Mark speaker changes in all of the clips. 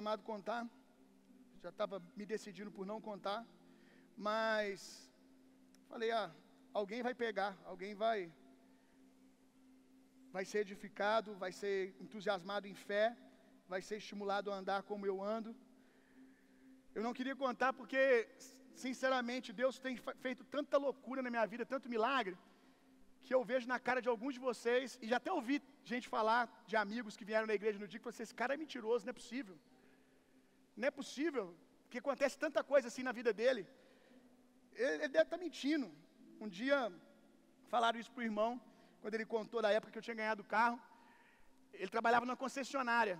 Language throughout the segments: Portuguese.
Speaker 1: programado contar, já estava me decidindo por não contar, mas falei, ah, alguém vai pegar, alguém vai vai ser edificado, vai ser entusiasmado em fé, vai ser estimulado a andar como eu ando. Eu não queria contar porque, sinceramente, Deus tem feito tanta loucura na minha vida, tanto milagre, que eu vejo na cara de alguns de vocês, e já até ouvi gente falar de amigos que vieram na igreja no dia que vocês, esse cara é mentiroso, não é possível. Não é possível, que acontece tanta coisa assim na vida dele. Ele, ele deve estar mentindo. Um dia falaram isso para o irmão, quando ele contou da época que eu tinha ganhado o carro. Ele trabalhava numa concessionária.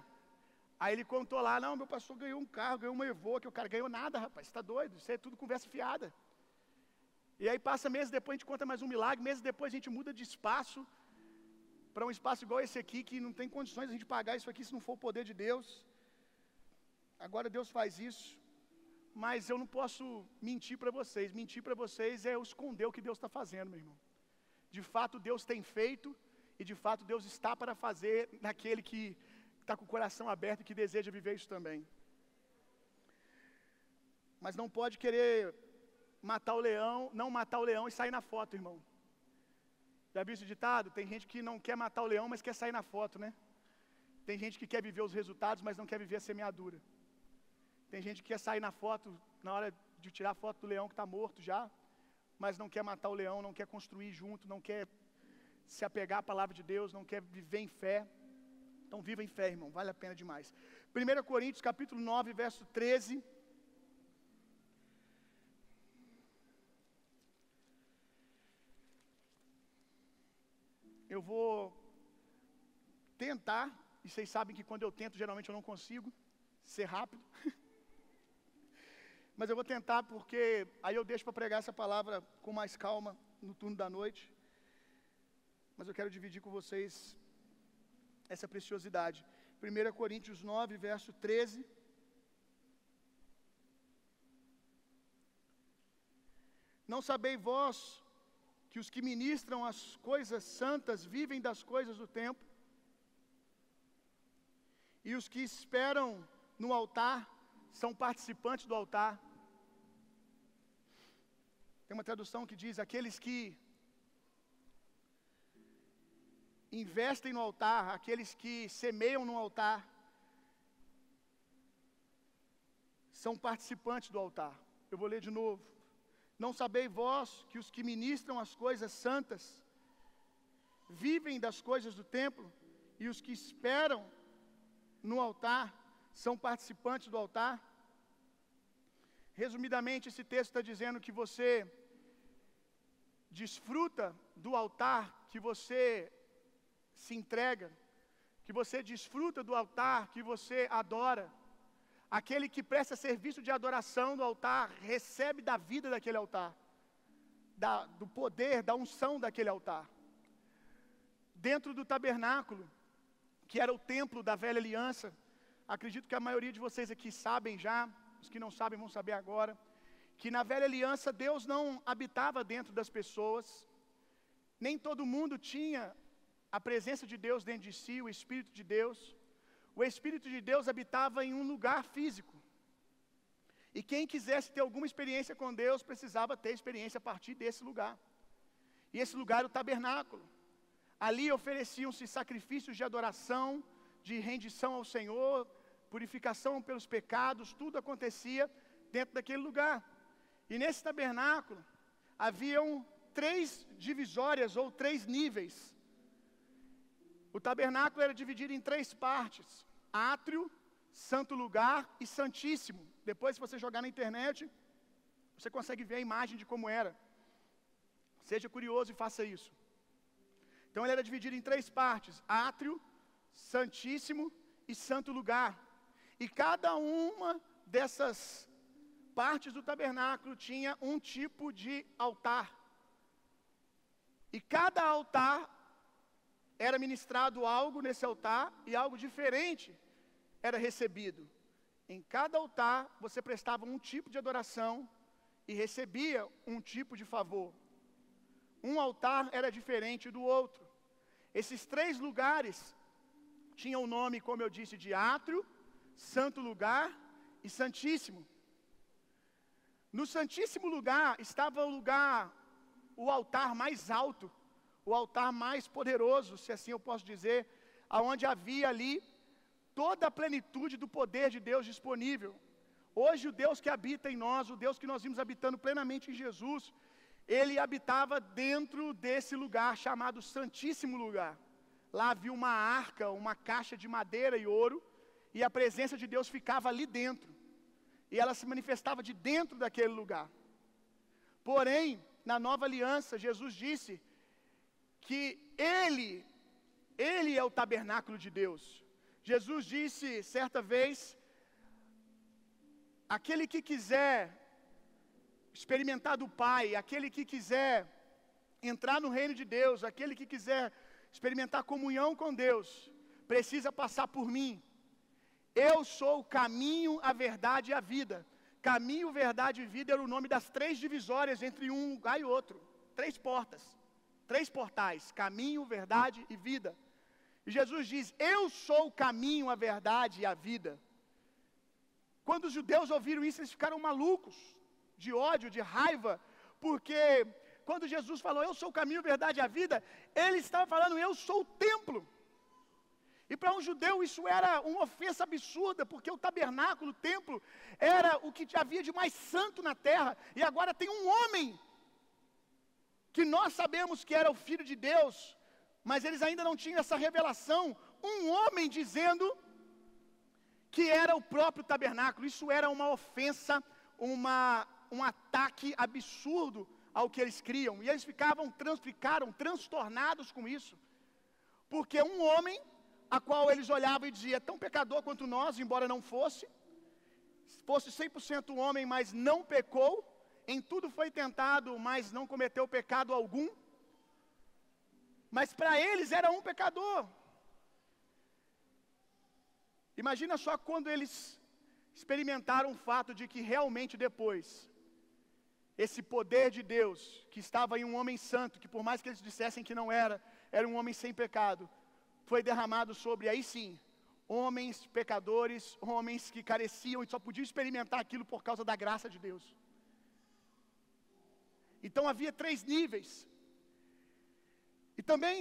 Speaker 1: Aí ele contou lá, não, meu pastor ganhou um carro, ganhou uma Evoque, o cara ganhou nada, rapaz, você está doido, isso é tudo conversa fiada. E aí passa meses depois, a gente conta mais um milagre, meses depois a gente muda de espaço para um espaço igual esse aqui, que não tem condições de a gente pagar isso aqui se não for o poder de Deus. Agora Deus faz isso, mas eu não posso mentir para vocês. Mentir para vocês é eu esconder o que Deus está fazendo, meu irmão. De fato, Deus tem feito, e de fato, Deus está para fazer naquele que está com o coração aberto e que deseja viver isso também. Mas não pode querer matar o leão, não matar o leão e sair na foto, irmão. Já viu esse ditado? Tem gente que não quer matar o leão, mas quer sair na foto, né? Tem gente que quer viver os resultados, mas não quer viver a semeadura. Tem gente que quer sair na foto na hora de tirar a foto do leão que está morto já, mas não quer matar o leão, não quer construir junto, não quer se apegar à palavra de Deus, não quer viver em fé. Então viva em fé, irmão, vale a pena demais. 1 Coríntios capítulo 9, verso 13. Eu vou tentar, e vocês sabem que quando eu tento, geralmente eu não consigo ser rápido. Mas eu vou tentar porque aí eu deixo para pregar essa palavra com mais calma no turno da noite. Mas eu quero dividir com vocês essa preciosidade. 1 Coríntios 9, verso 13. Não sabei vós que os que ministram as coisas santas vivem das coisas do tempo, e os que esperam no altar são participantes do altar. Tem uma tradução que diz: aqueles que investem no altar, aqueles que semeiam no altar, são participantes do altar. Eu vou ler de novo. Não sabei vós que os que ministram as coisas santas vivem das coisas do templo, e os que esperam no altar são participantes do altar? Resumidamente, esse texto está dizendo que você desfruta do altar que você se entrega, que você desfruta do altar que você adora. Aquele que presta serviço de adoração no altar recebe da vida daquele altar, da, do poder, da unção daquele altar. Dentro do tabernáculo, que era o templo da velha aliança, acredito que a maioria de vocês aqui sabem já, os que não sabem vão saber agora, que na velha aliança Deus não habitava dentro das pessoas, nem todo mundo tinha a presença de Deus dentro de si, o Espírito de Deus. O Espírito de Deus habitava em um lugar físico. E quem quisesse ter alguma experiência com Deus precisava ter experiência a partir desse lugar. E esse lugar era o tabernáculo. Ali ofereciam-se sacrifícios de adoração, de rendição ao Senhor, purificação pelos pecados, tudo acontecia dentro daquele lugar. E nesse tabernáculo haviam três divisórias ou três níveis o tabernáculo era dividido em três partes: átrio, santo lugar e santíssimo. Depois, se você jogar na internet, você consegue ver a imagem de como era. Seja curioso e faça isso. Então, ele era dividido em três partes: átrio, santíssimo e santo lugar. E cada uma dessas partes do tabernáculo tinha um tipo de altar. E cada altar era ministrado algo nesse altar e algo diferente era recebido. Em cada altar você prestava um tipo de adoração e recebia um tipo de favor. Um altar era diferente do outro. Esses três lugares tinham o nome, como eu disse, de átrio, santo lugar e santíssimo. No santíssimo lugar estava o lugar, o altar mais alto, o altar mais poderoso, se assim eu posso dizer, aonde havia ali toda a plenitude do poder de Deus disponível. Hoje o Deus que habita em nós, o Deus que nós vimos habitando plenamente em Jesus, ele habitava dentro desse lugar chamado Santíssimo Lugar. Lá havia uma arca, uma caixa de madeira e ouro, e a presença de Deus ficava ali dentro. E ela se manifestava de dentro daquele lugar. Porém, na nova aliança, Jesus disse que Ele, Ele é o tabernáculo de Deus. Jesus disse certa vez: aquele que quiser experimentar do Pai, aquele que quiser entrar no reino de Deus, aquele que quiser experimentar comunhão com Deus, precisa passar por mim. Eu sou o caminho, a verdade e a vida. Caminho, verdade e vida era o nome das três divisórias entre um lugar e outro. Três portas, três portais: caminho, verdade e vida. E Jesus diz: Eu sou o caminho, a verdade e a vida. Quando os judeus ouviram isso, eles ficaram malucos, de ódio, de raiva, porque quando Jesus falou, Eu sou o caminho, a verdade e a vida, ele estava falando, Eu sou o templo. E para um judeu isso era uma ofensa absurda, porque o tabernáculo, o templo, era o que havia de mais santo na terra, e agora tem um homem, que nós sabemos que era o filho de Deus, mas eles ainda não tinham essa revelação, um homem dizendo que era o próprio tabernáculo. Isso era uma ofensa, uma, um ataque absurdo ao que eles criam. E eles ficavam, ficaram transtornados com isso. Porque um homem, a qual eles olhavam e diziam, é tão pecador quanto nós, embora não fosse, fosse 100% homem, mas não pecou, em tudo foi tentado, mas não cometeu pecado algum. Mas para eles era um pecador. Imagina só quando eles experimentaram o fato de que realmente depois, esse poder de Deus, que estava em um homem santo, que por mais que eles dissessem que não era, era um homem sem pecado, foi derramado sobre, aí sim, homens pecadores, homens que careciam e só podiam experimentar aquilo por causa da graça de Deus. Então havia três níveis. E também,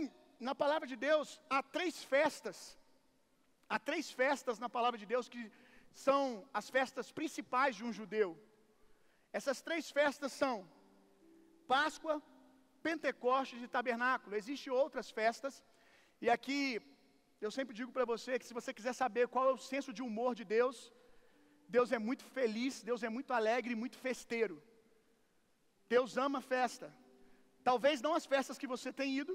Speaker 1: na palavra de Deus, há três festas Há três festas na palavra de Deus que são as festas principais de um judeu. Essas três festas são Páscoa, Pentecostes e Tabernáculo. Existem outras festas, e aqui eu sempre digo para você que se você quiser saber qual é o senso de humor de Deus, Deus é muito feliz, Deus é muito alegre muito festeiro. Deus ama festa. Talvez não as festas que você tem ido,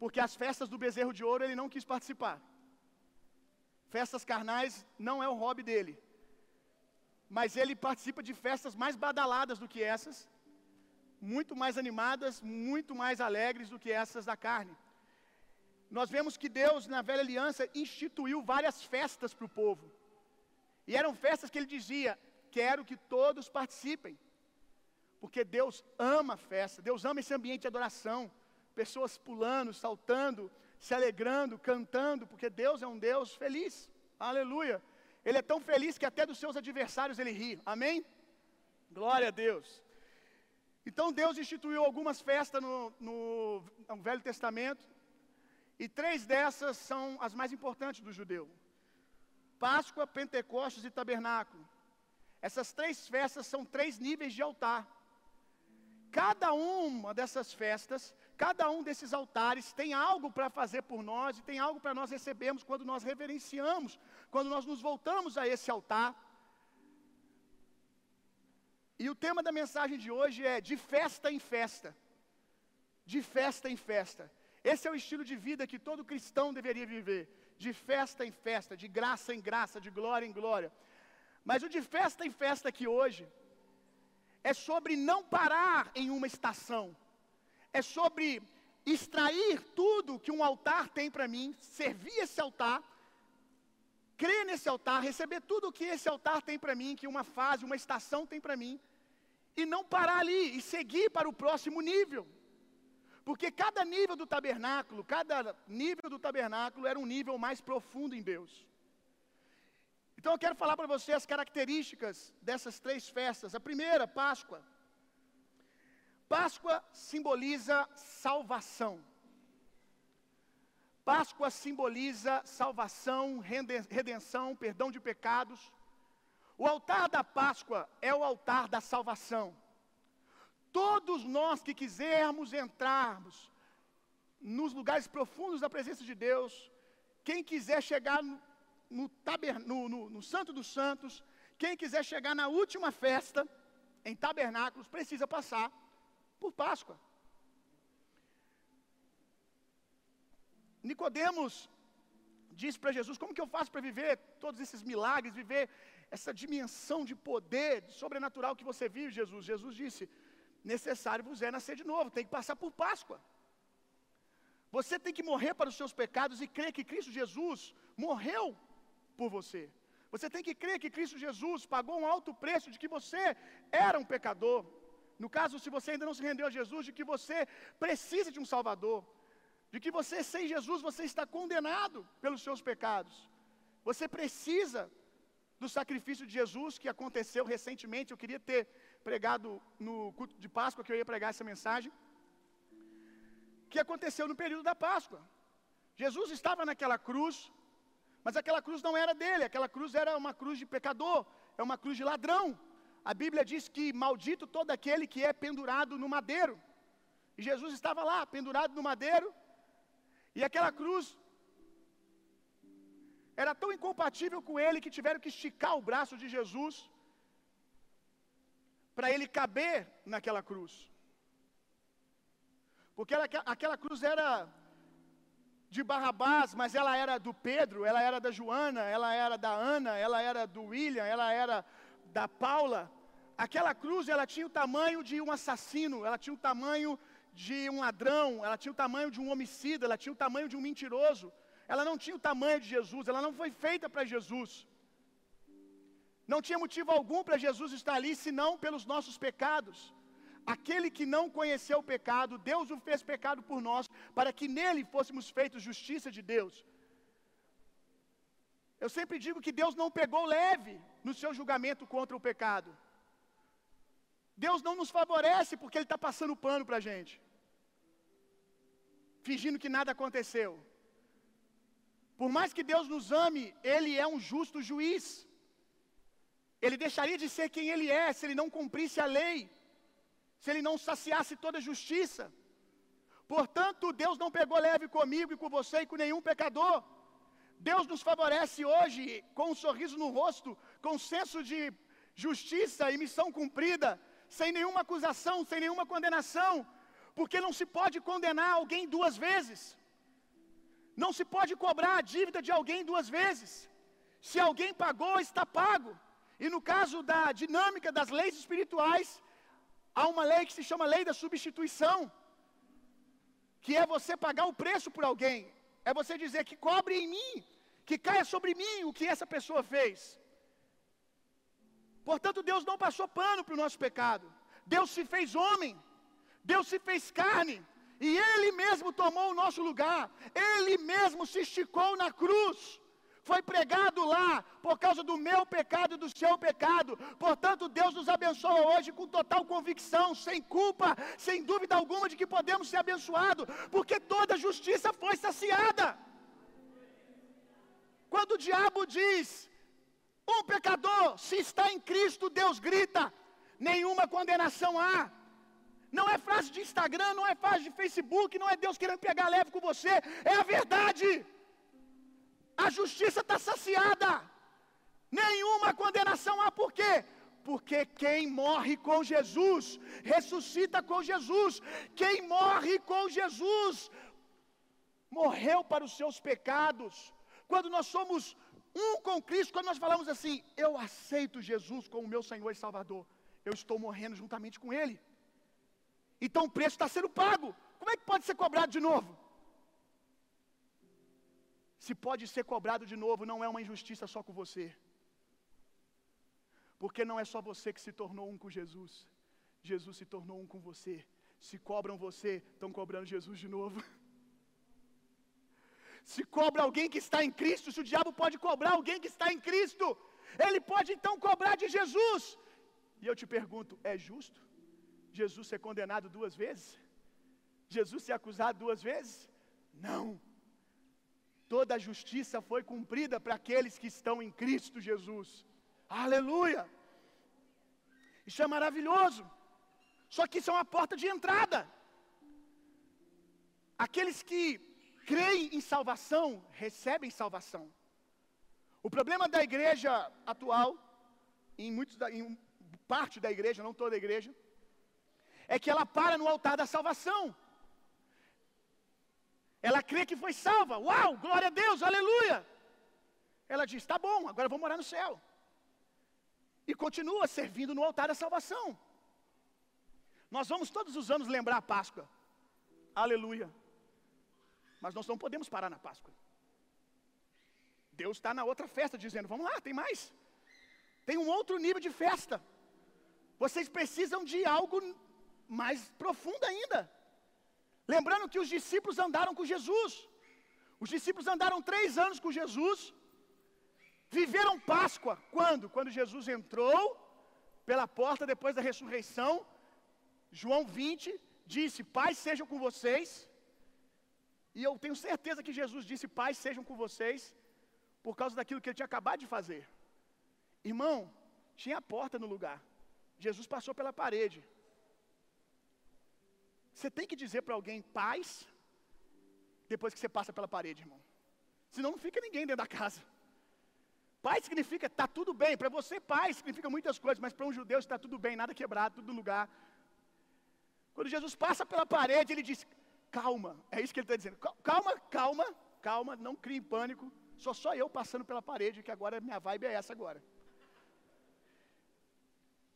Speaker 1: porque as festas do bezerro de ouro ele não quis participar. Festas carnais não é o hobby dele. Mas ele participa de festas mais badaladas do que essas, muito mais animadas, muito mais alegres do que essas da carne. Nós vemos que Deus, na velha aliança, instituiu várias festas para o povo. E eram festas que ele dizia: quero que todos participem. Porque Deus ama a festa, Deus ama esse ambiente de adoração. Pessoas pulando, saltando, se alegrando, cantando, porque Deus é um Deus feliz. Aleluia. Ele é tão feliz que até dos seus adversários ele ri. Amém? Glória a Deus. Então Deus instituiu algumas festas no, no, no Velho Testamento, e três dessas são as mais importantes do judeu: Páscoa, Pentecostes e Tabernáculo. Essas três festas são três níveis de altar. Cada uma dessas festas Cada um desses altares tem algo para fazer por nós e tem algo para nós recebermos quando nós reverenciamos, quando nós nos voltamos a esse altar. E o tema da mensagem de hoje é de festa em festa. De festa em festa. Esse é o estilo de vida que todo cristão deveria viver. De festa em festa, de graça em graça, de glória em glória. Mas o de festa em festa aqui hoje é sobre não parar em uma estação é sobre extrair tudo que um altar tem para mim, servir esse altar, crer nesse altar, receber tudo que esse altar tem para mim, que uma fase, uma estação tem para mim, e não parar ali e seguir para o próximo nível. Porque cada nível do tabernáculo, cada nível do tabernáculo era um nível mais profundo em Deus. Então eu quero falar para você as características dessas três festas. A primeira, Páscoa. Páscoa simboliza salvação. Páscoa simboliza salvação, redenção, perdão de pecados. O altar da Páscoa é o altar da salvação. Todos nós que quisermos entrarmos nos lugares profundos da presença de Deus, quem quiser chegar no, no, no, no, Santo dos Santos, quem quiser chegar na última festa, em tabernáculos, precisa passar por Páscoa. Nicodemos disse para Jesus: Como que eu faço para viver todos esses milagres, viver essa dimensão de poder sobrenatural que você vive, Jesus? Jesus disse: Necessário vos é nascer de novo, tem que passar por Páscoa. Você tem que morrer para os seus pecados e crer que Cristo Jesus morreu por você. Você tem que crer que Cristo Jesus pagou um alto preço de que você era um pecador. No caso, se você ainda não se rendeu a Jesus, de que você precisa de um Salvador. De que você, sem Jesus, você está condenado pelos seus pecados. Você precisa do sacrifício de Jesus que aconteceu recentemente. Eu queria ter pregado no culto de Páscoa, que eu ia pregar essa mensagem. Que aconteceu no período da Páscoa. Jesus estava naquela cruz, mas aquela cruz não era dele, aquela cruz era uma cruz de pecador, é uma cruz de ladrão. A Bíblia diz que maldito todo aquele que é pendurado no madeiro. E Jesus estava lá, pendurado no madeiro, e aquela cruz era tão incompatível com ele que tiveram que esticar o braço de Jesus para ele caber naquela cruz. Porque ela, aquela cruz era de Barrabás, mas ela era do Pedro, ela era da Joana, ela era da Ana, ela era do William, ela era da Paula. Aquela cruz, ela tinha o tamanho de um assassino, ela tinha o tamanho de um ladrão, ela tinha o tamanho de um homicida, ela tinha o tamanho de um mentiroso. Ela não tinha o tamanho de Jesus, ela não foi feita para Jesus. Não tinha motivo algum para Jesus estar ali, senão pelos nossos pecados. Aquele que não conheceu o pecado, Deus o fez pecado por nós, para que nele fôssemos feitos justiça de Deus. Eu sempre digo que Deus não pegou leve no seu julgamento contra o pecado. Deus não nos favorece porque Ele está passando pano para a gente, fingindo que nada aconteceu. Por mais que Deus nos ame, Ele é um justo juiz. Ele deixaria de ser quem Ele é se Ele não cumprisse a lei se ele não saciasse toda a justiça. Portanto, Deus não pegou leve comigo e com você e com nenhum pecador. Deus nos favorece hoje com um sorriso no rosto, com senso de justiça e missão cumprida, sem nenhuma acusação, sem nenhuma condenação, porque não se pode condenar alguém duas vezes. Não se pode cobrar a dívida de alguém duas vezes. Se alguém pagou, está pago. E no caso da dinâmica das leis espirituais, Há uma lei que se chama lei da substituição, que é você pagar o preço por alguém, é você dizer que cobre em mim, que caia sobre mim o que essa pessoa fez. Portanto, Deus não passou pano para o nosso pecado, Deus se fez homem, Deus se fez carne, e Ele mesmo tomou o nosso lugar, Ele mesmo se esticou na cruz foi pregado lá por causa do meu pecado e do seu pecado. Portanto, Deus nos abençoa hoje com total convicção, sem culpa, sem dúvida alguma de que podemos ser abençoados, porque toda justiça foi saciada. Quando o diabo diz, um pecador, se está em Cristo, Deus grita, nenhuma condenação há. Não é frase de Instagram, não é frase de Facebook, não é Deus querendo pegar leve com você, é a verdade. A justiça está saciada. Nenhuma condenação há, por quê? Porque quem morre com Jesus, ressuscita com Jesus. Quem morre com Jesus, morreu para os seus pecados. Quando nós somos um com Cristo, quando nós falamos assim, eu aceito Jesus como meu Senhor e Salvador, eu estou morrendo juntamente com Ele. Então o preço está sendo pago. Como é que pode ser cobrado de novo? Se pode ser cobrado de novo, não é uma injustiça só com você. Porque não é só você que se tornou um com Jesus, Jesus se tornou um com você. Se cobram você, estão cobrando Jesus de novo. Se cobra alguém que está em Cristo, se o diabo pode cobrar alguém que está em Cristo, ele pode então cobrar de Jesus. E eu te pergunto: é justo Jesus ser condenado duas vezes? Jesus ser acusado duas vezes? Não. Toda a justiça foi cumprida para aqueles que estão em Cristo Jesus. Aleluia! Isso é maravilhoso. Só que isso é uma porta de entrada. Aqueles que creem em salvação, recebem salvação. O problema da igreja atual, em, muitos da, em parte da igreja, não toda a igreja, é que ela para no altar da salvação. Ela crê que foi salva. Uau, glória a Deus, aleluia. Ela diz: tá bom, agora eu vou morar no céu. E continua servindo no altar da salvação. Nós vamos todos os anos lembrar a Páscoa. Aleluia. Mas nós não podemos parar na Páscoa. Deus está na outra festa dizendo: vamos lá, tem mais. Tem um outro nível de festa. Vocês precisam de algo mais profundo ainda. Lembrando que os discípulos andaram com Jesus. Os discípulos andaram três anos com Jesus. Viveram Páscoa. Quando? Quando Jesus entrou pela porta depois da ressurreição. João 20 disse: Pai sejam com vocês. E eu tenho certeza que Jesus disse: Pai sejam com vocês, por causa daquilo que ele tinha acabado de fazer. Irmão, tinha a porta no lugar. Jesus passou pela parede. Você tem que dizer para alguém paz depois que você passa pela parede, irmão. Senão não fica ninguém dentro da casa. Paz significa tá tudo bem. Para você, paz significa muitas coisas, mas para um judeu está tudo bem, nada quebrado, tudo no lugar. Quando Jesus passa pela parede, ele diz: calma. É isso que ele está dizendo. Calma, calma, calma, não crie pânico. Sou só eu passando pela parede, que agora minha vibe é essa agora.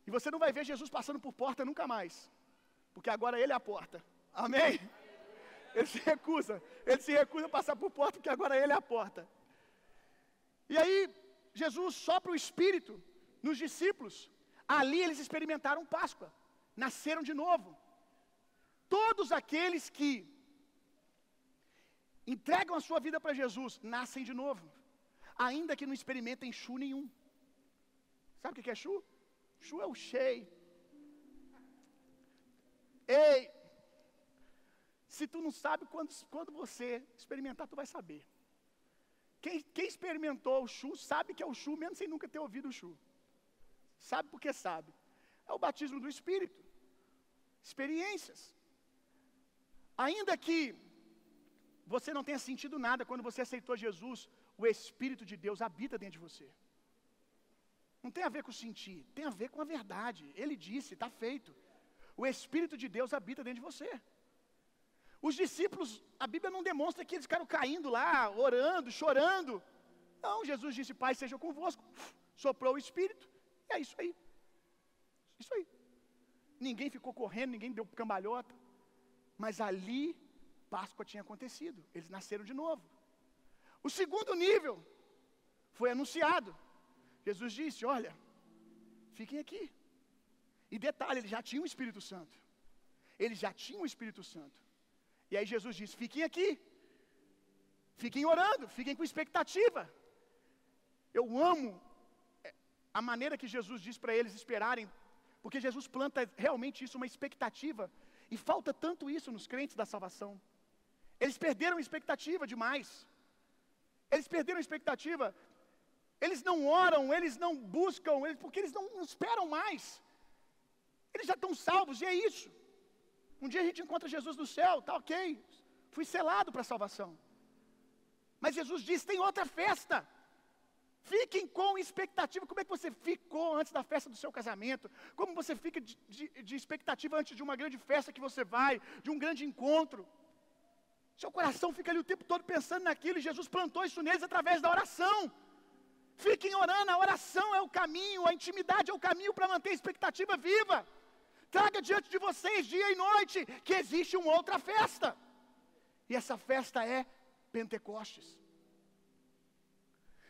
Speaker 1: E você não vai ver Jesus passando por porta nunca mais. Porque agora ele é a porta. Amém? Ele se recusa. Ele se recusa a passar por porta, porque agora ele é a porta. E aí, Jesus sopra o Espírito nos discípulos. Ali eles experimentaram Páscoa. Nasceram de novo. Todos aqueles que entregam a sua vida para Jesus nascem de novo. Ainda que não experimentem chu nenhum. Sabe o que é chu? Chu é o cheio. Ei, se tu não sabe, quando, quando você experimentar, tu vai saber. Quem, quem experimentou o chu sabe que é o chu, mesmo sem nunca ter ouvido o chu. Sabe porque sabe. É o batismo do Espírito. Experiências. Ainda que você não tenha sentido nada quando você aceitou Jesus, o Espírito de Deus habita dentro de você. Não tem a ver com sentir, tem a ver com a verdade. Ele disse, está feito. O Espírito de Deus habita dentro de você. Os discípulos, a Bíblia não demonstra que eles ficaram caindo lá, orando, chorando. Não, Jesus disse: Pai, seja convosco. Soprou o Espírito. E é isso aí. Isso aí. Ninguém ficou correndo, ninguém deu cambalhota. Mas ali, Páscoa tinha acontecido. Eles nasceram de novo. O segundo nível foi anunciado. Jesus disse: Olha, fiquem aqui. E detalhe, ele já tinha o Espírito Santo. Ele já tinha o Espírito Santo. E aí Jesus disse: fiquem aqui. Fiquem orando, fiquem com expectativa. Eu amo é, a maneira que Jesus diz para eles esperarem, porque Jesus planta realmente isso, uma expectativa. E falta tanto isso nos crentes da salvação. Eles perderam a expectativa demais. Eles perderam a expectativa. Eles não oram, eles não buscam, porque eles não esperam mais. Eles já estão salvos, e é isso. Um dia a gente encontra Jesus no céu, tá ok. Fui selado para a salvação. Mas Jesus disse: tem outra festa. Fiquem com expectativa. Como é que você ficou antes da festa do seu casamento? Como você fica de, de, de, expectativa antes de uma grande festa que você vai, de um grande encontro? Seu coração fica ali o tempo todo pensando naquilo, e Jesus plantou isso neles através da oração. Fiquem orando, a oração é o caminho, a intimidade é o caminho para manter a expectativa viva. Traga diante de vocês, dia e noite, que existe uma outra festa. E essa festa é Pentecostes.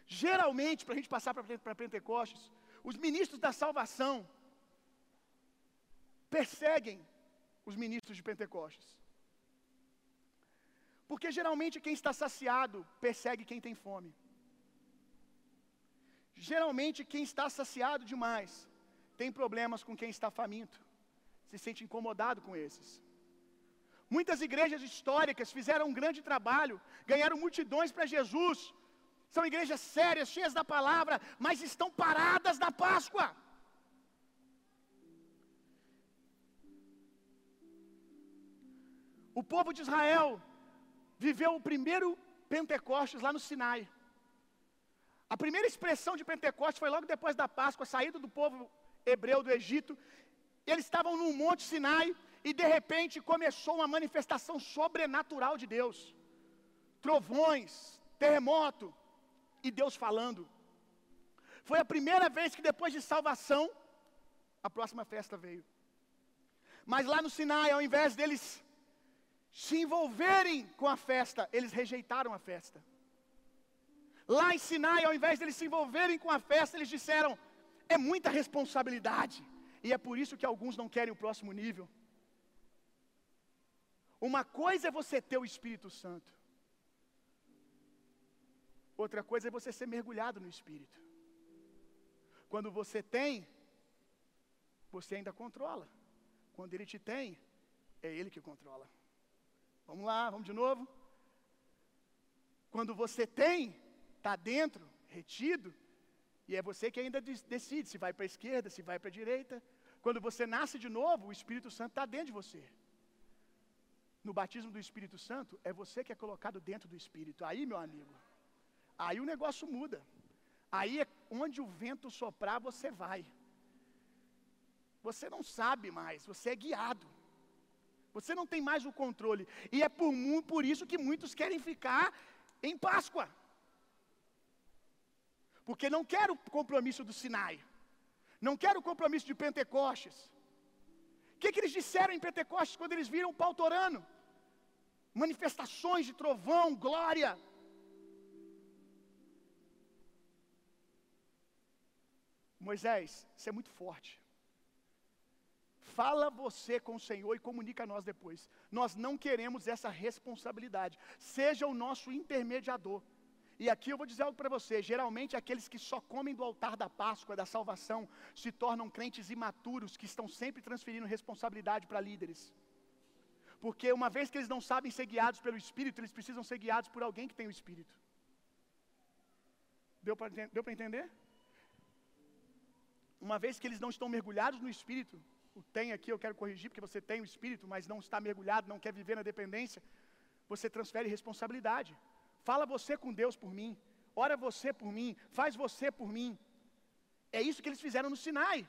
Speaker 1: Geralmente, para a gente passar para Pentecostes, os ministros da salvação perseguem os ministros de Pentecostes. Porque geralmente quem está saciado persegue quem tem fome. Geralmente, quem está saciado demais tem problemas com quem está faminto, se sente incomodado com esses. Muitas igrejas históricas fizeram um grande trabalho, ganharam multidões para Jesus, são igrejas sérias, cheias da palavra, mas estão paradas na Páscoa. O povo de Israel viveu o primeiro Pentecostes lá no Sinai. A primeira expressão de Pentecostes foi logo depois da Páscoa, saída do povo hebreu do Egito. Eles estavam no Monte Sinai e de repente começou uma manifestação sobrenatural de Deus. Trovões, terremoto e Deus falando. Foi a primeira vez que depois de salvação a próxima festa veio. Mas lá no Sinai, ao invés deles se envolverem com a festa, eles rejeitaram a festa. Lá em Sinai, ao invés deles se envolverem com a festa, eles disseram: é muita responsabilidade. E é por isso que alguns não querem o próximo nível. Uma coisa é você ter o Espírito Santo, outra coisa é você ser mergulhado no Espírito. Quando você tem, você ainda controla. Quando ele te tem, é ele que controla. Vamos lá, vamos de novo. Quando você tem, está dentro, retido, e é você que ainda decide se vai para a esquerda, se vai para a direita. Quando você nasce de novo, o Espírito Santo está dentro de você. No batismo do Espírito Santo, é você que é colocado dentro do Espírito. Aí, meu amigo, aí o negócio muda. Aí é onde o vento soprar, você vai. Você não sabe mais, você é guiado. Você não tem mais o controle. E é por, por isso que muitos querem ficar em Páscoa. Porque não quero o compromisso do Sinai. Não quero o compromisso de Pentecostes. O que, que eles disseram em Pentecostes quando eles viram o pau torando? Manifestações de trovão, glória. Moisés, isso é muito forte. Fala você com o Senhor e comunica a nós depois. Nós não queremos essa responsabilidade. Seja o nosso intermediador. E aqui eu vou dizer algo para você: geralmente aqueles que só comem do altar da Páscoa, da salvação, se tornam crentes imaturos que estão sempre transferindo responsabilidade para líderes. Porque uma vez que eles não sabem ser guiados pelo Espírito, eles precisam ser guiados por alguém que tem o Espírito. Deu para entender? Uma vez que eles não estão mergulhados no Espírito, o tem aqui eu quero corrigir, porque você tem o Espírito, mas não está mergulhado, não quer viver na dependência, você transfere responsabilidade. Fala você com Deus por mim, ora você por mim, faz você por mim. É isso que eles fizeram no Sinai.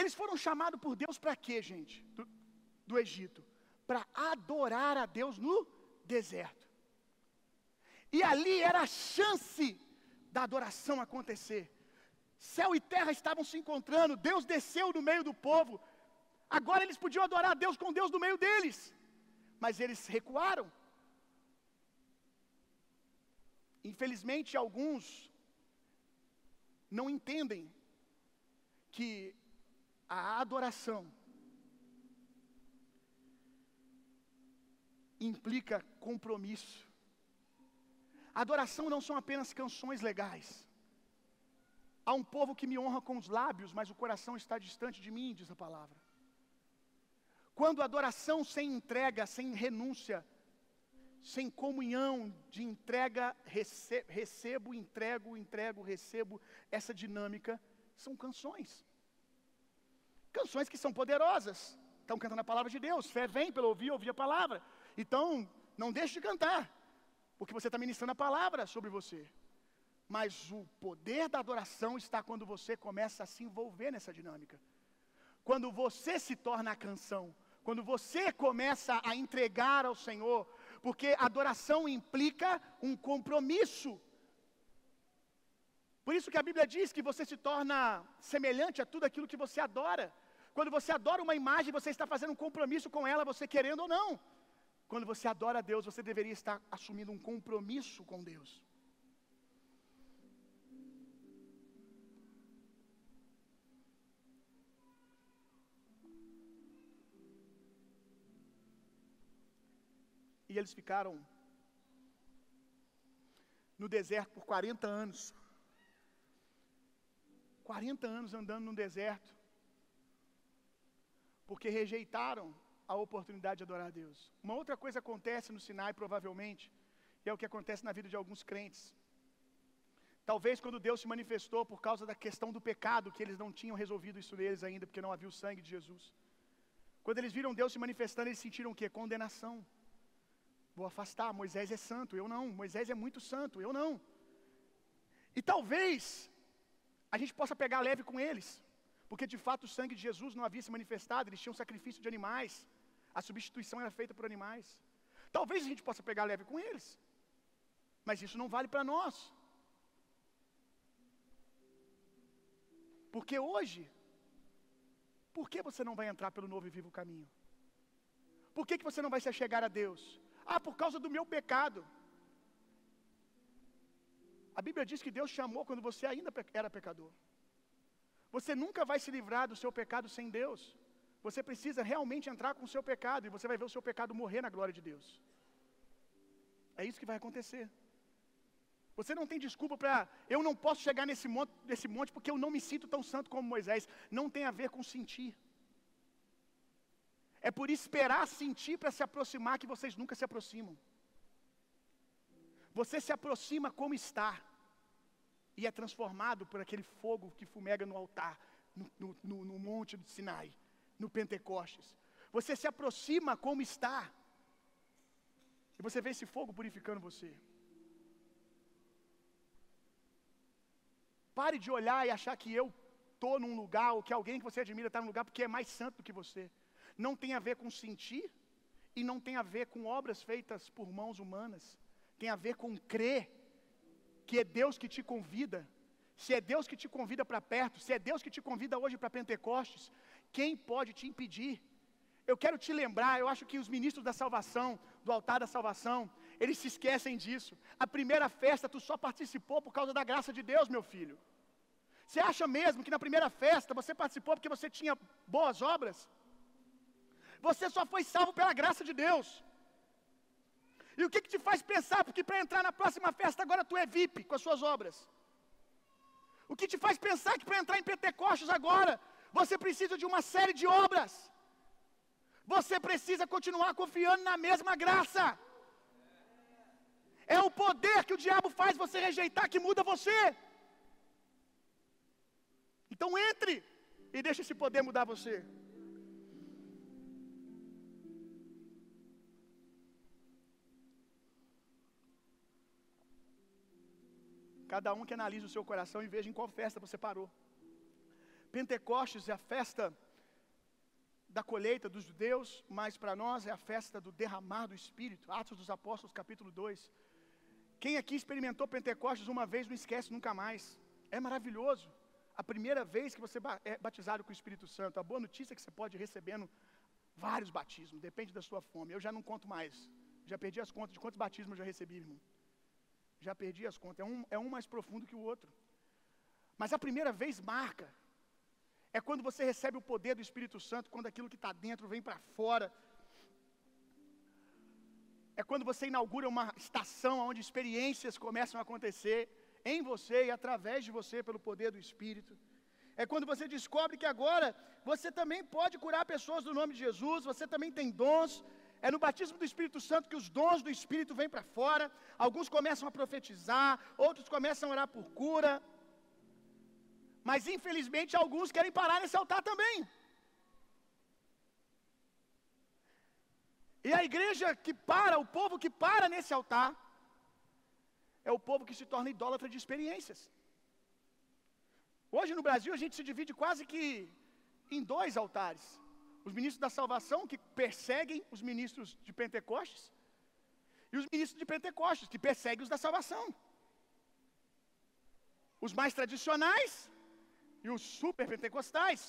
Speaker 1: Eles foram chamados por Deus para quê, gente? Do, do Egito. Para adorar a Deus no deserto. E ali era a chance da adoração acontecer. Céu e terra estavam se encontrando, Deus desceu no meio do povo. Agora eles podiam adorar a Deus com Deus no meio deles. Mas eles recuaram. Infelizmente, alguns não entendem que a adoração implica compromisso. Adoração não são apenas canções legais. Há um povo que me honra com os lábios, mas o coração está distante de mim, diz a palavra. Quando adoração sem entrega, sem renúncia, sem comunhão de entrega, recebo, entrego, entrego, recebo, essa dinâmica, são canções. Canções que são poderosas. Estão cantando a palavra de Deus. Fé vem pelo ouvir, ouvir a palavra. Então, não deixe de cantar, porque você está ministrando a palavra sobre você. Mas o poder da adoração está quando você começa a se envolver nessa dinâmica. Quando você se torna a canção. Quando você começa a entregar ao Senhor. Porque adoração implica um compromisso. Por isso que a Bíblia diz que você se torna semelhante a tudo aquilo que você adora. Quando você adora uma imagem, você está fazendo um compromisso com ela, você querendo ou não. Quando você adora a Deus, você deveria estar assumindo um compromisso com Deus. E eles ficaram no deserto por 40 anos. 40 anos andando no deserto, porque rejeitaram a oportunidade de adorar a Deus. Uma outra coisa acontece no Sinai, provavelmente, e é o que acontece na vida de alguns crentes. Talvez quando Deus se manifestou por causa da questão do pecado, que eles não tinham resolvido isso neles ainda, porque não havia o sangue de Jesus. Quando eles viram Deus se manifestando, eles sentiram o quê? Condenação. Vou afastar, Moisés é santo, eu não. Moisés é muito santo, eu não. E talvez a gente possa pegar leve com eles, porque de fato o sangue de Jesus não havia se manifestado, eles tinham sacrifício de animais, a substituição era feita por animais. Talvez a gente possa pegar leve com eles, mas isso não vale para nós. Porque hoje, por que você não vai entrar pelo novo e vivo caminho? Por que, que você não vai se achegar a Deus? Ah, por causa do meu pecado. A Bíblia diz que Deus chamou quando você ainda era pecador. Você nunca vai se livrar do seu pecado sem Deus. Você precisa realmente entrar com o seu pecado e você vai ver o seu pecado morrer na glória de Deus. É isso que vai acontecer. Você não tem desculpa para eu não posso chegar nesse monte, nesse monte porque eu não me sinto tão santo como Moisés. Não tem a ver com sentir. É por esperar sentir para se aproximar que vocês nunca se aproximam. Você se aproxima como está e é transformado por aquele fogo que fumega no altar, no, no, no monte do Sinai, no Pentecostes. Você se aproxima como está e você vê esse fogo purificando você. Pare de olhar e achar que eu estou num lugar, ou que alguém que você admira está num lugar porque é mais santo do que você. Não tem a ver com sentir e não tem a ver com obras feitas por mãos humanas. Tem a ver com crer que é Deus que te convida. Se é Deus que te convida para perto, se é Deus que te convida hoje para Pentecostes, quem pode te impedir? Eu quero te lembrar, eu acho que os ministros da salvação, do altar da salvação, eles se esquecem disso. A primeira festa tu só participou por causa da graça de Deus, meu filho. Você acha mesmo que na primeira festa você participou porque você tinha boas obras? Você só foi salvo pela graça de Deus. E o que, que te faz pensar? Porque para entrar na próxima festa agora tu é VIP com as suas obras. O que te faz pensar que para entrar em Pentecostes agora você precisa de uma série de obras? Você precisa continuar confiando na mesma graça. É o poder que o diabo faz você rejeitar que muda você. Então entre e deixe esse poder mudar você. Cada um que analise o seu coração e veja em qual festa você parou. Pentecostes é a festa da colheita dos judeus, mas para nós é a festa do derramar do Espírito. Atos dos Apóstolos, capítulo 2. Quem aqui experimentou Pentecostes uma vez, não esquece nunca mais. É maravilhoso. A primeira vez que você é batizado com o Espírito Santo. A boa notícia é que você pode ir recebendo vários batismos, depende da sua fome. Eu já não conto mais. Já perdi as contas de quantos batismos eu já recebi, irmão. Já perdi as contas. É um, é um mais profundo que o outro. Mas a primeira vez marca. É quando você recebe o poder do Espírito Santo, quando aquilo que está dentro vem para fora. É quando você inaugura uma estação onde experiências começam a acontecer em você e através de você pelo poder do Espírito. É quando você descobre que agora você também pode curar pessoas do nome de Jesus, você também tem dons. É no batismo do Espírito Santo que os dons do Espírito vêm para fora. Alguns começam a profetizar, outros começam a orar por cura. Mas infelizmente alguns querem parar nesse altar também. E a igreja que para, o povo que para nesse altar, é o povo que se torna idólatra de experiências. Hoje no Brasil a gente se divide quase que em dois altares: os ministros da salvação, que perseguem os ministros de Pentecostes, e os ministros de Pentecostes, que perseguem os da salvação. Os mais tradicionais e os super pentecostais.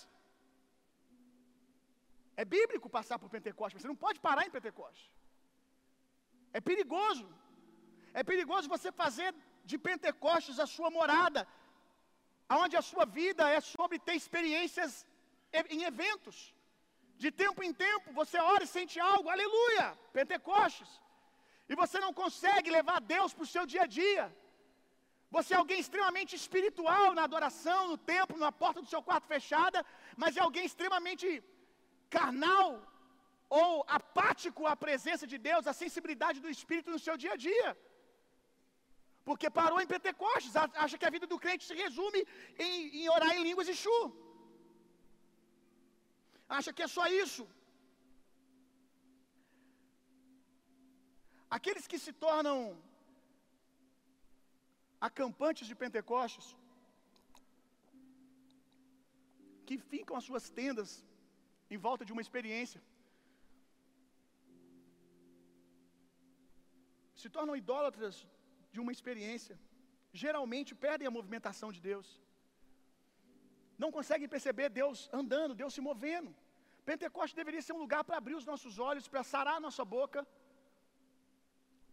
Speaker 1: É bíblico passar por Pentecostes, você não pode parar em Pentecostes. É perigoso. É perigoso você fazer de Pentecostes a sua morada, onde a sua vida é sobre ter experiências em eventos. De tempo em tempo, você ora e sente algo, aleluia, Pentecostes. E você não consegue levar Deus para o seu dia a dia. Você é alguém extremamente espiritual na adoração, no templo, na porta do seu quarto fechada, mas é alguém extremamente carnal ou apático à presença de Deus, à sensibilidade do Espírito no seu dia a dia. Porque parou em Pentecostes, acha que a vida do crente se resume em, em orar em línguas e chu. Acha que é só isso. Aqueles que se tornam acampantes de Pentecostes, que ficam as suas tendas em volta de uma experiência, se tornam idólatras de uma experiência, geralmente perdem a movimentação de Deus, não conseguem perceber Deus andando, Deus se movendo. Pentecoste deveria ser um lugar para abrir os nossos olhos, para sarar a nossa boca,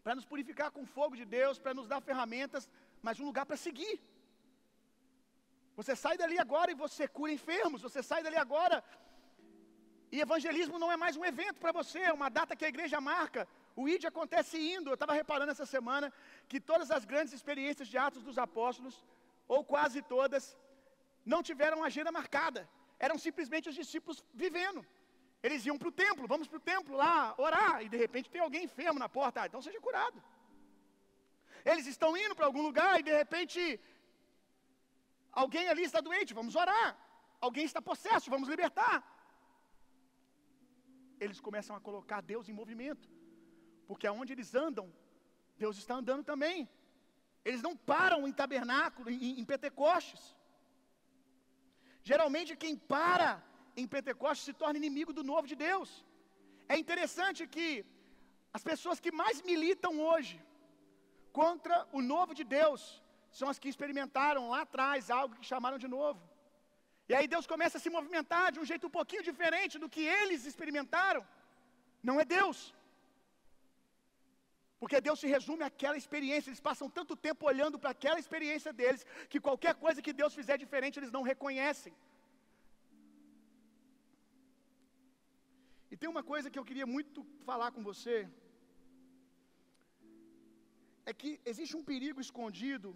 Speaker 1: para nos purificar com o fogo de Deus, para nos dar ferramentas, mas um lugar para seguir. Você sai dali agora e você cura enfermos, você sai dali agora e evangelismo não é mais um evento para você, é uma data que a igreja marca. O ID acontece indo. Eu estava reparando essa semana que todas as grandes experiências de Atos dos Apóstolos, ou quase todas, não tiveram agenda marcada. Eram simplesmente os discípulos vivendo. Eles iam para o templo, vamos para o templo lá orar, e de repente tem alguém enfermo na porta, ah, então seja curado. Eles estão indo para algum lugar e de repente alguém ali está doente, vamos orar. Alguém está possesso, vamos libertar. Eles começam a colocar Deus em movimento, porque aonde eles andam, Deus está andando também. Eles não param em tabernáculo, em, em Pentecostes. Geralmente quem para em Pentecostes se torna inimigo do novo de Deus. É interessante que as pessoas que mais militam hoje contra o novo de Deus são as que experimentaram lá atrás algo que chamaram de novo. E aí Deus começa a se movimentar de um jeito um pouquinho diferente do que eles experimentaram. Não é Deus. Porque Deus se resume àquela experiência, eles passam tanto tempo olhando para aquela experiência deles, que qualquer coisa que Deus fizer diferente, eles não reconhecem. E tem uma coisa que eu queria muito falar com você, é que existe um perigo escondido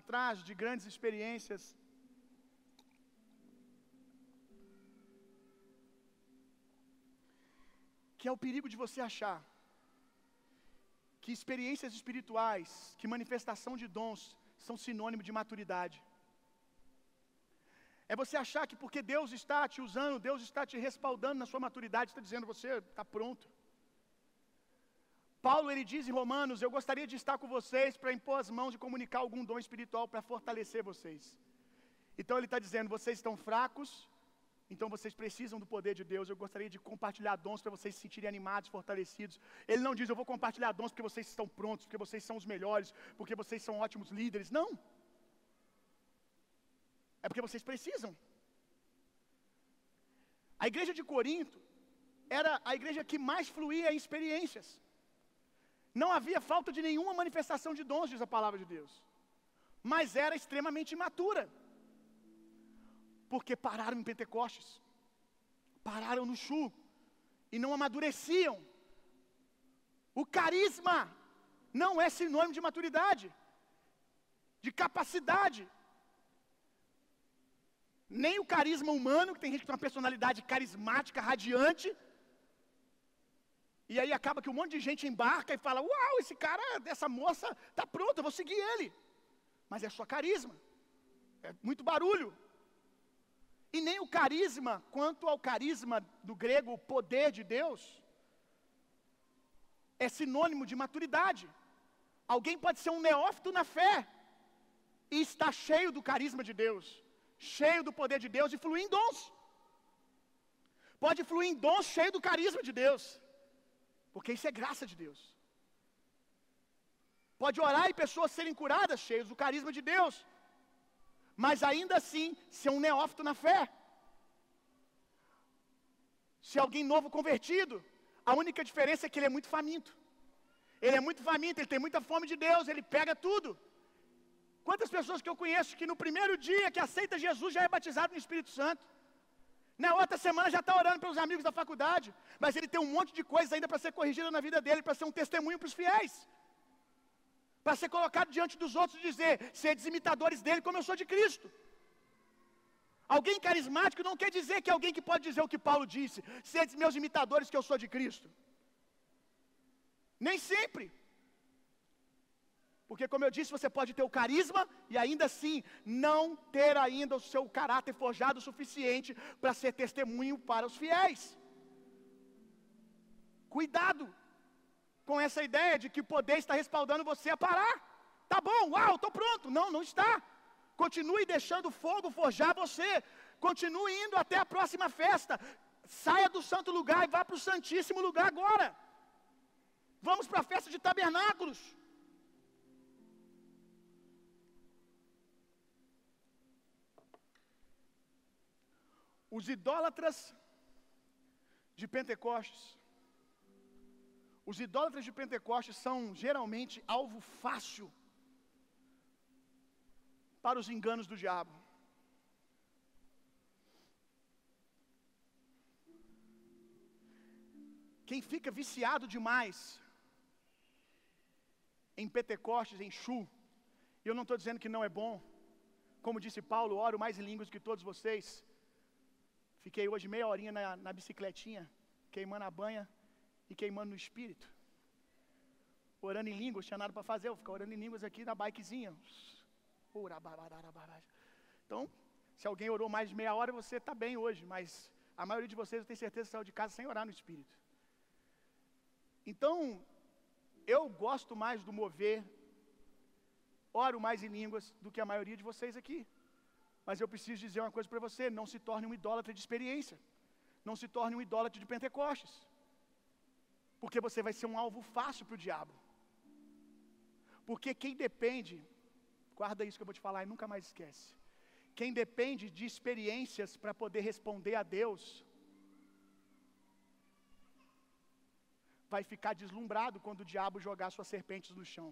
Speaker 1: atrás de grandes experiências. Que é o perigo de você achar que experiências espirituais, que manifestação de dons são sinônimo de maturidade. É você achar que porque Deus está te usando, Deus está te respaldando na sua maturidade, está dizendo você está pronto. Paulo ele diz em Romanos: Eu gostaria de estar com vocês para impor as mãos e comunicar algum dom espiritual para fortalecer vocês. Então ele está dizendo: vocês estão fracos, então vocês precisam do poder de Deus. Eu gostaria de compartilhar dons para vocês se sentirem animados, fortalecidos. Ele não diz: Eu vou compartilhar dons porque vocês estão prontos, porque vocês são os melhores, porque vocês são ótimos líderes. Não. É porque vocês precisam. A igreja de Corinto era a igreja que mais fluía em experiências. Não havia falta de nenhuma manifestação de dons, diz a palavra de Deus. Mas era extremamente imatura. Porque pararam em Pentecostes, pararam no Chu, e não amadureciam. O carisma não é sinônimo de maturidade, de capacidade, nem o carisma humano, que tem gente que tem uma personalidade carismática, radiante. E aí acaba que um monte de gente embarca e fala: Uau, esse cara, dessa moça, tá pronto, eu vou seguir ele. Mas é só carisma, é muito barulho. E nem o carisma, quanto ao carisma do grego, o poder de Deus, é sinônimo de maturidade. Alguém pode ser um neófito na fé e estar cheio do carisma de Deus cheio do poder de Deus e fluir em dons. Pode fluir em dons cheio do carisma de Deus, porque isso é graça de Deus. Pode orar e pessoas serem curadas, cheias do carisma de Deus, mas ainda assim ser um neófito na fé. Se alguém novo convertido, a única diferença é que ele é muito faminto. Ele é muito faminto, ele tem muita fome de Deus, ele pega tudo. Quantas pessoas que eu conheço que no primeiro dia que aceita Jesus já é batizado no Espírito Santo? Na outra semana já está orando pelos amigos da faculdade, mas ele tem um monte de coisas ainda para ser corrigida na vida dele, para ser um testemunho para os fiéis. Para ser colocado diante dos outros e dizer: sedes imitadores dele, como eu sou de Cristo. Alguém carismático não quer dizer que é alguém que pode dizer o que Paulo disse, sedes meus imitadores, que eu sou de Cristo. Nem sempre. Porque, como eu disse, você pode ter o carisma e ainda assim não ter ainda o seu caráter forjado o suficiente para ser testemunho para os fiéis. Cuidado com essa ideia de que o poder está respaldando você a parar. Tá bom, uau, estou pronto. Não, não está. Continue deixando o fogo forjar você. Continue indo até a próxima festa. Saia do santo lugar e vá para o santíssimo lugar agora. Vamos para a festa de tabernáculos. Os idólatras de Pentecostes, os idólatras de Pentecostes são geralmente alvo fácil para os enganos do diabo. Quem fica viciado demais em Pentecostes, em Chu, e eu não estou dizendo que não é bom, como disse Paulo, oro mais em línguas que todos vocês. Fiquei hoje meia horinha na, na bicicletinha, queimando a banha e queimando no espírito. Orando em línguas, tinha nada para fazer, eu ficar orando em línguas aqui na bikezinha. Então, se alguém orou mais de meia hora, você está bem hoje, mas a maioria de vocês eu tenho certeza saiu de casa sem orar no espírito. Então, eu gosto mais do mover, oro mais em línguas do que a maioria de vocês aqui. Mas eu preciso dizer uma coisa para você: não se torne um idólatra de experiência, não se torne um idólatra de Pentecostes, porque você vai ser um alvo fácil para o diabo. Porque quem depende, guarda isso que eu vou te falar e nunca mais esquece. Quem depende de experiências para poder responder a Deus, vai ficar deslumbrado quando o diabo jogar suas serpentes no chão.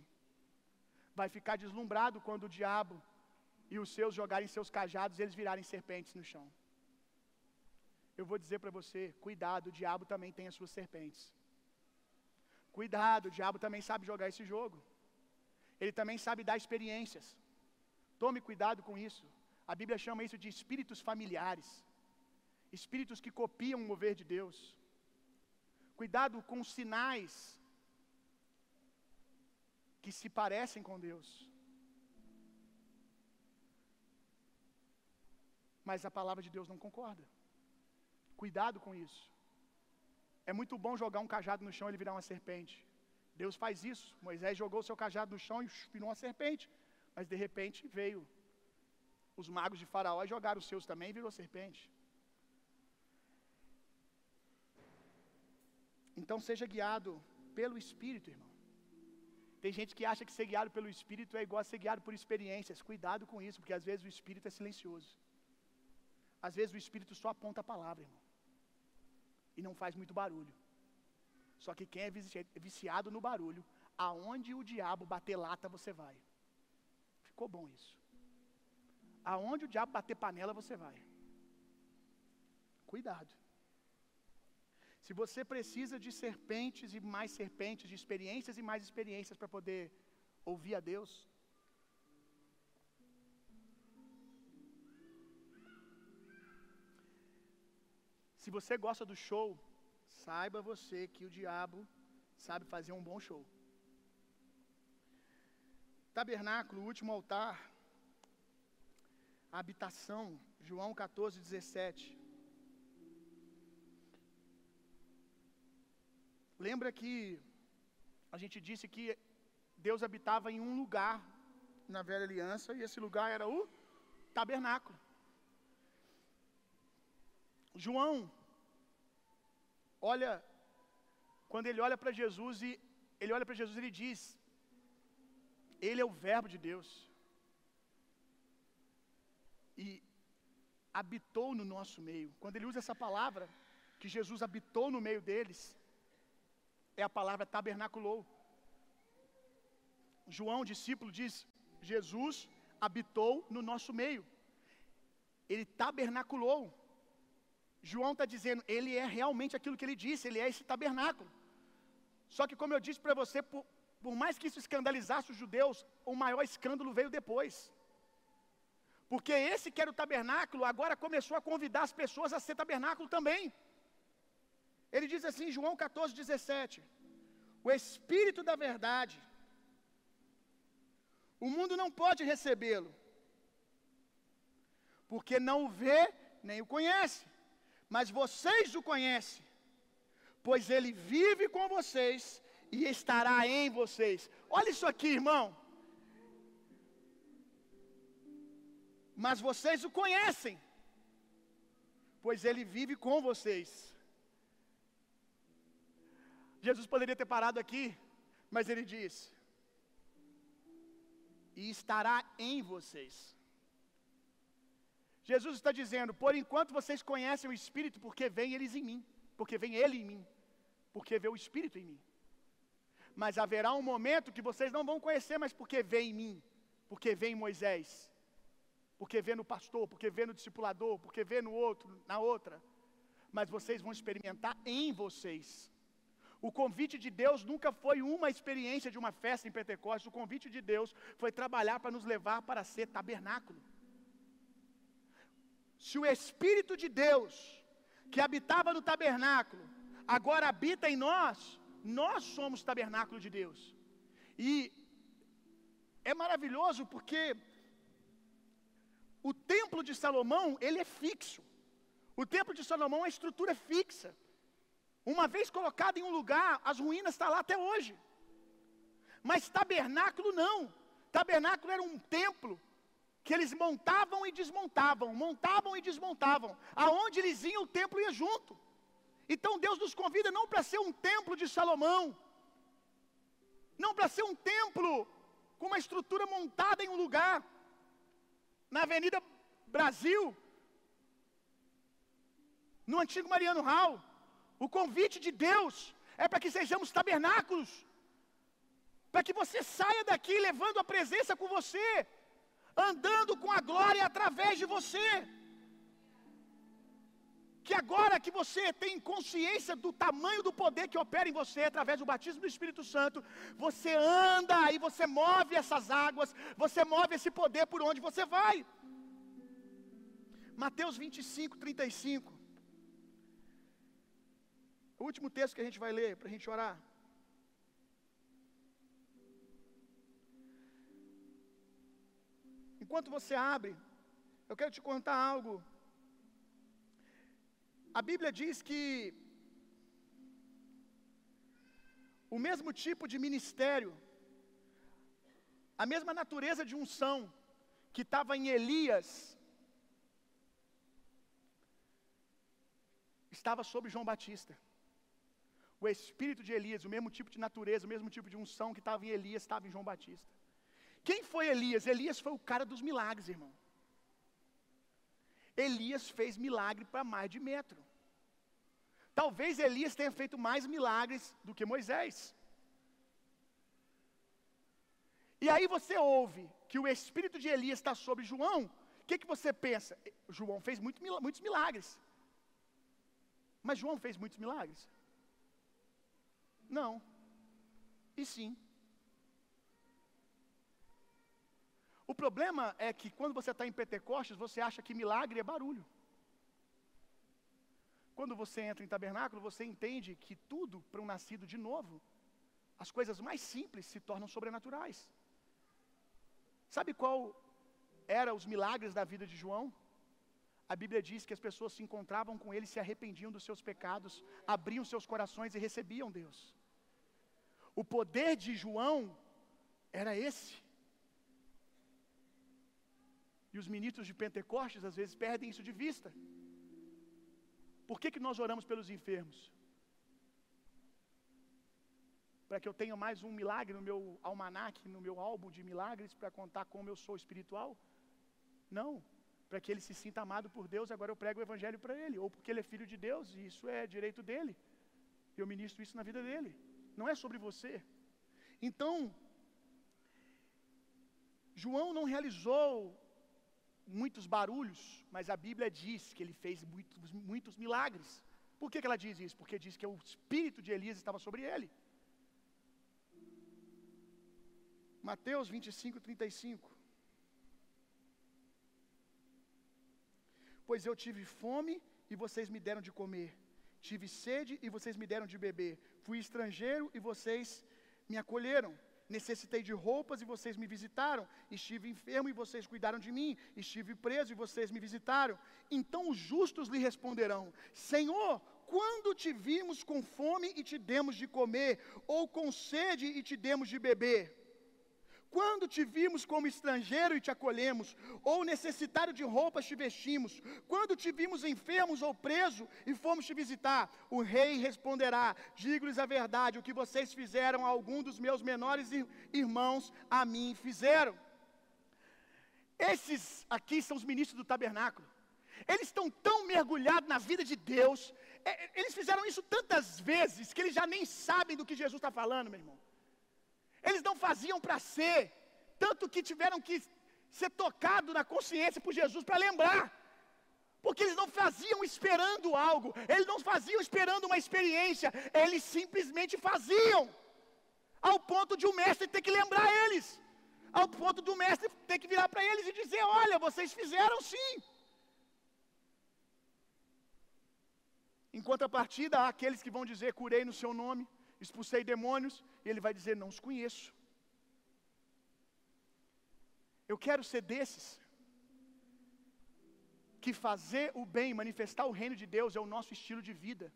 Speaker 1: Vai ficar deslumbrado quando o diabo e os seus jogarem seus cajados e eles virarem serpentes no chão. Eu vou dizer para você: cuidado, o diabo também tem as suas serpentes. Cuidado, o diabo também sabe jogar esse jogo. Ele também sabe dar experiências. Tome cuidado com isso. A Bíblia chama isso de espíritos familiares espíritos que copiam o mover de Deus. Cuidado com sinais que se parecem com Deus. Mas a palavra de Deus não concorda. Cuidado com isso. É muito bom jogar um cajado no chão e ele virar uma serpente. Deus faz isso. Moisés jogou seu cajado no chão e virou uma serpente. Mas de repente veio os magos de Faraó jogaram os seus também e virou serpente. Então seja guiado pelo Espírito, irmão. Tem gente que acha que ser guiado pelo Espírito é igual a ser guiado por experiências. Cuidado com isso, porque às vezes o Espírito é silencioso. Às vezes o Espírito só aponta a palavra, irmão. E não faz muito barulho. Só que quem é viciado no barulho, aonde o diabo bater lata, você vai. Ficou bom isso. Aonde o diabo bater panela, você vai. Cuidado. Se você precisa de serpentes e mais serpentes, de experiências e mais experiências para poder ouvir a Deus, se você gosta do show, saiba você que o diabo sabe fazer um bom show. Tabernáculo, último altar, habitação, João 14, 17. Lembra que a gente disse que Deus habitava em um lugar na velha aliança e esse lugar era o tabernáculo. João, olha, quando ele olha para Jesus e ele olha para Jesus ele diz: Ele é o Verbo de Deus. E habitou no nosso meio. Quando ele usa essa palavra, que Jesus habitou no meio deles, é a palavra tabernaculou. João, discípulo, diz: Jesus habitou no nosso meio. Ele tabernaculou. João está dizendo, ele é realmente aquilo que ele disse, ele é esse tabernáculo. Só que, como eu disse para você, por, por mais que isso escandalizasse os judeus, o maior escândalo veio depois. Porque esse que era o tabernáculo, agora começou a convidar as pessoas a ser tabernáculo também. Ele diz assim, João 14, 17: O Espírito da Verdade, o mundo não pode recebê-lo, porque não o vê nem o conhece, mas vocês o conhecem, pois ele vive com vocês e estará em vocês. Olha isso aqui, irmão. Mas vocês o conhecem, pois ele vive com vocês. Jesus poderia ter parado aqui, mas ele diz: e estará em vocês. Jesus está dizendo: por enquanto vocês conhecem o Espírito, porque vem eles em mim, porque vem Ele em mim, porque vê o Espírito em mim. Mas haverá um momento que vocês não vão conhecer, mas porque vem em mim, porque vem em Moisés, porque vê no pastor, porque vê no discipulador, porque vê no outro, na outra. Mas vocês vão experimentar em vocês. O convite de Deus nunca foi uma experiência de uma festa em Pentecostes, o convite de Deus foi trabalhar para nos levar para ser tabernáculo. Se o Espírito de Deus, que habitava no tabernáculo, agora habita em nós, nós somos tabernáculo de Deus. E é maravilhoso porque o templo de Salomão, ele é fixo. O templo de Salomão, a estrutura é fixa. Uma vez colocado em um lugar, as ruínas estão lá até hoje. Mas tabernáculo não. Tabernáculo era um templo que eles montavam e desmontavam, montavam e desmontavam. Aonde eles iam, o templo ia junto. Então Deus nos convida não para ser um templo de Salomão, não para ser um templo com uma estrutura montada em um lugar, na Avenida Brasil, no antigo Mariano Hall. O convite de Deus é para que sejamos tabernáculos, para que você saia daqui levando a presença com você, andando com a glória através de você. Que agora que você tem consciência do tamanho do poder que opera em você através do batismo do Espírito Santo, você anda e você move essas águas, você move esse poder por onde você vai. Mateus 25, 35. O último texto que a gente vai ler para a gente orar. Enquanto você abre, eu quero te contar algo. A Bíblia diz que o mesmo tipo de ministério, a mesma natureza de unção que estava em Elias, estava sobre João Batista. O espírito de Elias, o mesmo tipo de natureza, o mesmo tipo de unção que estava em Elias, estava em João Batista. Quem foi Elias? Elias foi o cara dos milagres, irmão. Elias fez milagre para mais de metro. Talvez Elias tenha feito mais milagres do que Moisés. E aí você ouve que o espírito de Elias está sobre João. O que, que você pensa? João fez muito, muitos milagres. Mas João fez muitos milagres? Não. E sim. O problema é que quando você está em Pentecostes, você acha que milagre é barulho. Quando você entra em tabernáculo, você entende que tudo para um nascido de novo, as coisas mais simples se tornam sobrenaturais. Sabe qual era os milagres da vida de João? A Bíblia diz que as pessoas se encontravam com ele, se arrependiam dos seus pecados, abriam seus corações e recebiam Deus. O poder de João era esse. E os ministros de Pentecostes às vezes perdem isso de vista. Por que, que nós oramos pelos enfermos? Para que eu tenha mais um milagre no meu almanaque, no meu álbum de milagres, para contar como eu sou espiritual? Não. Para que ele se sinta amado por Deus, agora eu prego o evangelho para ele. Ou porque ele é filho de Deus, e isso é direito dele. Eu ministro isso na vida dele. Não é sobre você. Então, João não realizou muitos barulhos, mas a Bíblia diz que ele fez muitos, muitos milagres. Por que, que ela diz isso? Porque diz que o espírito de Elias estava sobre ele. Mateus 25, 35. Pois eu tive fome e vocês me deram de comer. Tive sede e vocês me deram de beber. Fui estrangeiro e vocês me acolheram. Necessitei de roupas e vocês me visitaram. Estive enfermo e vocês cuidaram de mim. Estive preso e vocês me visitaram. Então os justos lhe responderão: Senhor, quando te vimos com fome e te demos de comer, ou com sede e te demos de beber? Quando te vimos como estrangeiro e te acolhemos, ou necessitado de roupas te vestimos, quando te vimos enfermos ou preso e fomos te visitar, o rei responderá: Digo-lhes a verdade, o que vocês fizeram a algum dos meus menores irmãos, a mim fizeram. Esses aqui são os ministros do tabernáculo. Eles estão tão mergulhados na vida de Deus, é, eles fizeram isso tantas vezes que eles já nem sabem do que Jesus está falando, meu irmão. Eles não faziam para ser, tanto que tiveram que ser tocados na consciência por Jesus para lembrar. Porque eles não faziam esperando algo, eles não faziam esperando uma experiência, eles simplesmente faziam. Ao ponto de o mestre ter que lembrar eles. Ao ponto do mestre ter que virar para eles e dizer: Olha, vocês fizeram sim. Em contrapartida, há aqueles que vão dizer: Curei no seu nome expulsei demônios, e ele vai dizer: Não os conheço. Eu quero ser desses. Que fazer o bem, manifestar o reino de Deus é o nosso estilo de vida.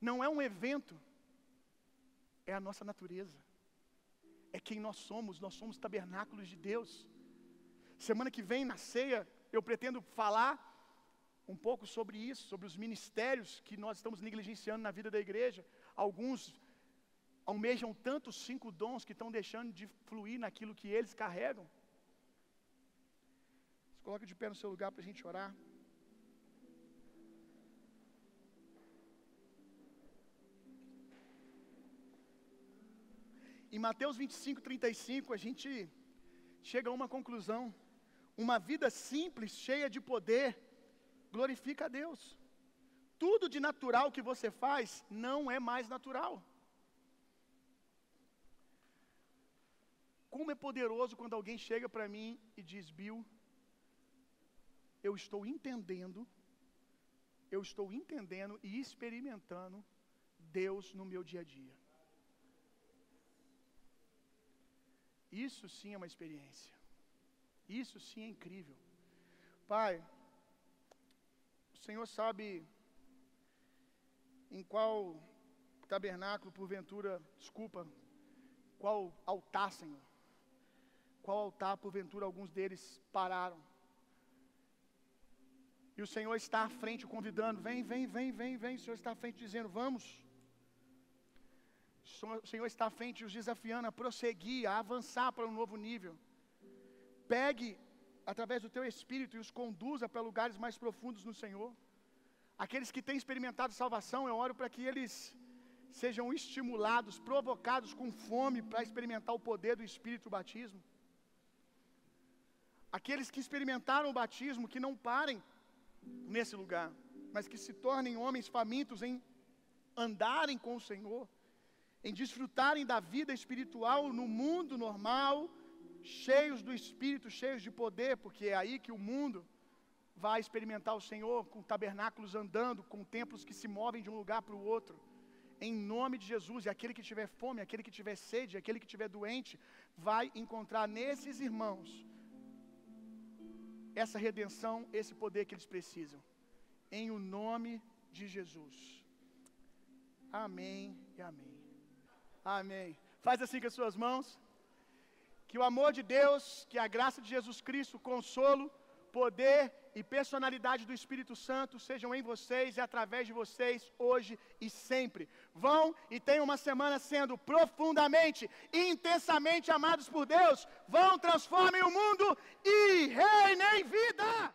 Speaker 1: Não é um evento, é a nossa natureza. É quem nós somos, nós somos tabernáculos de Deus. Semana que vem, na ceia, eu pretendo falar um pouco sobre isso, sobre os ministérios que nós estamos negligenciando na vida da igreja. Alguns almejam tantos cinco dons que estão deixando de fluir naquilo que eles carregam. Se coloca de pé no seu lugar para a gente orar. Em Mateus 25, 35, a gente chega a uma conclusão. Uma vida simples, cheia de poder, glorifica a Deus. Tudo de natural que você faz não é mais natural. Como é poderoso quando alguém chega para mim e diz: Bill, eu estou entendendo, eu estou entendendo e experimentando Deus no meu dia a dia. Isso sim é uma experiência. Isso sim é incrível. Pai, o Senhor sabe em qual tabernáculo, porventura, desculpa, qual altar, Senhor. Qual altar, porventura, alguns deles pararam. E o Senhor está à frente convidando: vem, vem, vem, vem, vem. O Senhor está à frente dizendo: vamos. O Senhor está à frente os desafiando a prosseguir, a avançar para um novo nível. Pegue através do teu espírito e os conduza para lugares mais profundos no Senhor. Aqueles que têm experimentado salvação, eu oro para que eles sejam estimulados, provocados com fome para experimentar o poder do Espírito batismo. Aqueles que experimentaram o batismo, que não parem nesse lugar, mas que se tornem homens famintos em andarem com o Senhor, em desfrutarem da vida espiritual no mundo normal, cheios do Espírito, cheios de poder, porque é aí que o mundo vai experimentar o Senhor com tabernáculos andando, com templos que se movem de um lugar para o outro. Em nome de Jesus, e aquele que tiver fome, aquele que tiver sede, aquele que tiver doente, vai encontrar nesses irmãos essa redenção, esse poder que eles precisam. Em o nome de Jesus. Amém e amém. Amém. Faz assim com as suas mãos. Que o amor de Deus, que a graça de Jesus Cristo, o consolo, poder e personalidade do Espírito Santo sejam em vocês e através de vocês hoje e sempre. Vão e tenham uma semana sendo profundamente e intensamente amados por Deus. Vão, transformem o mundo e reinem vida.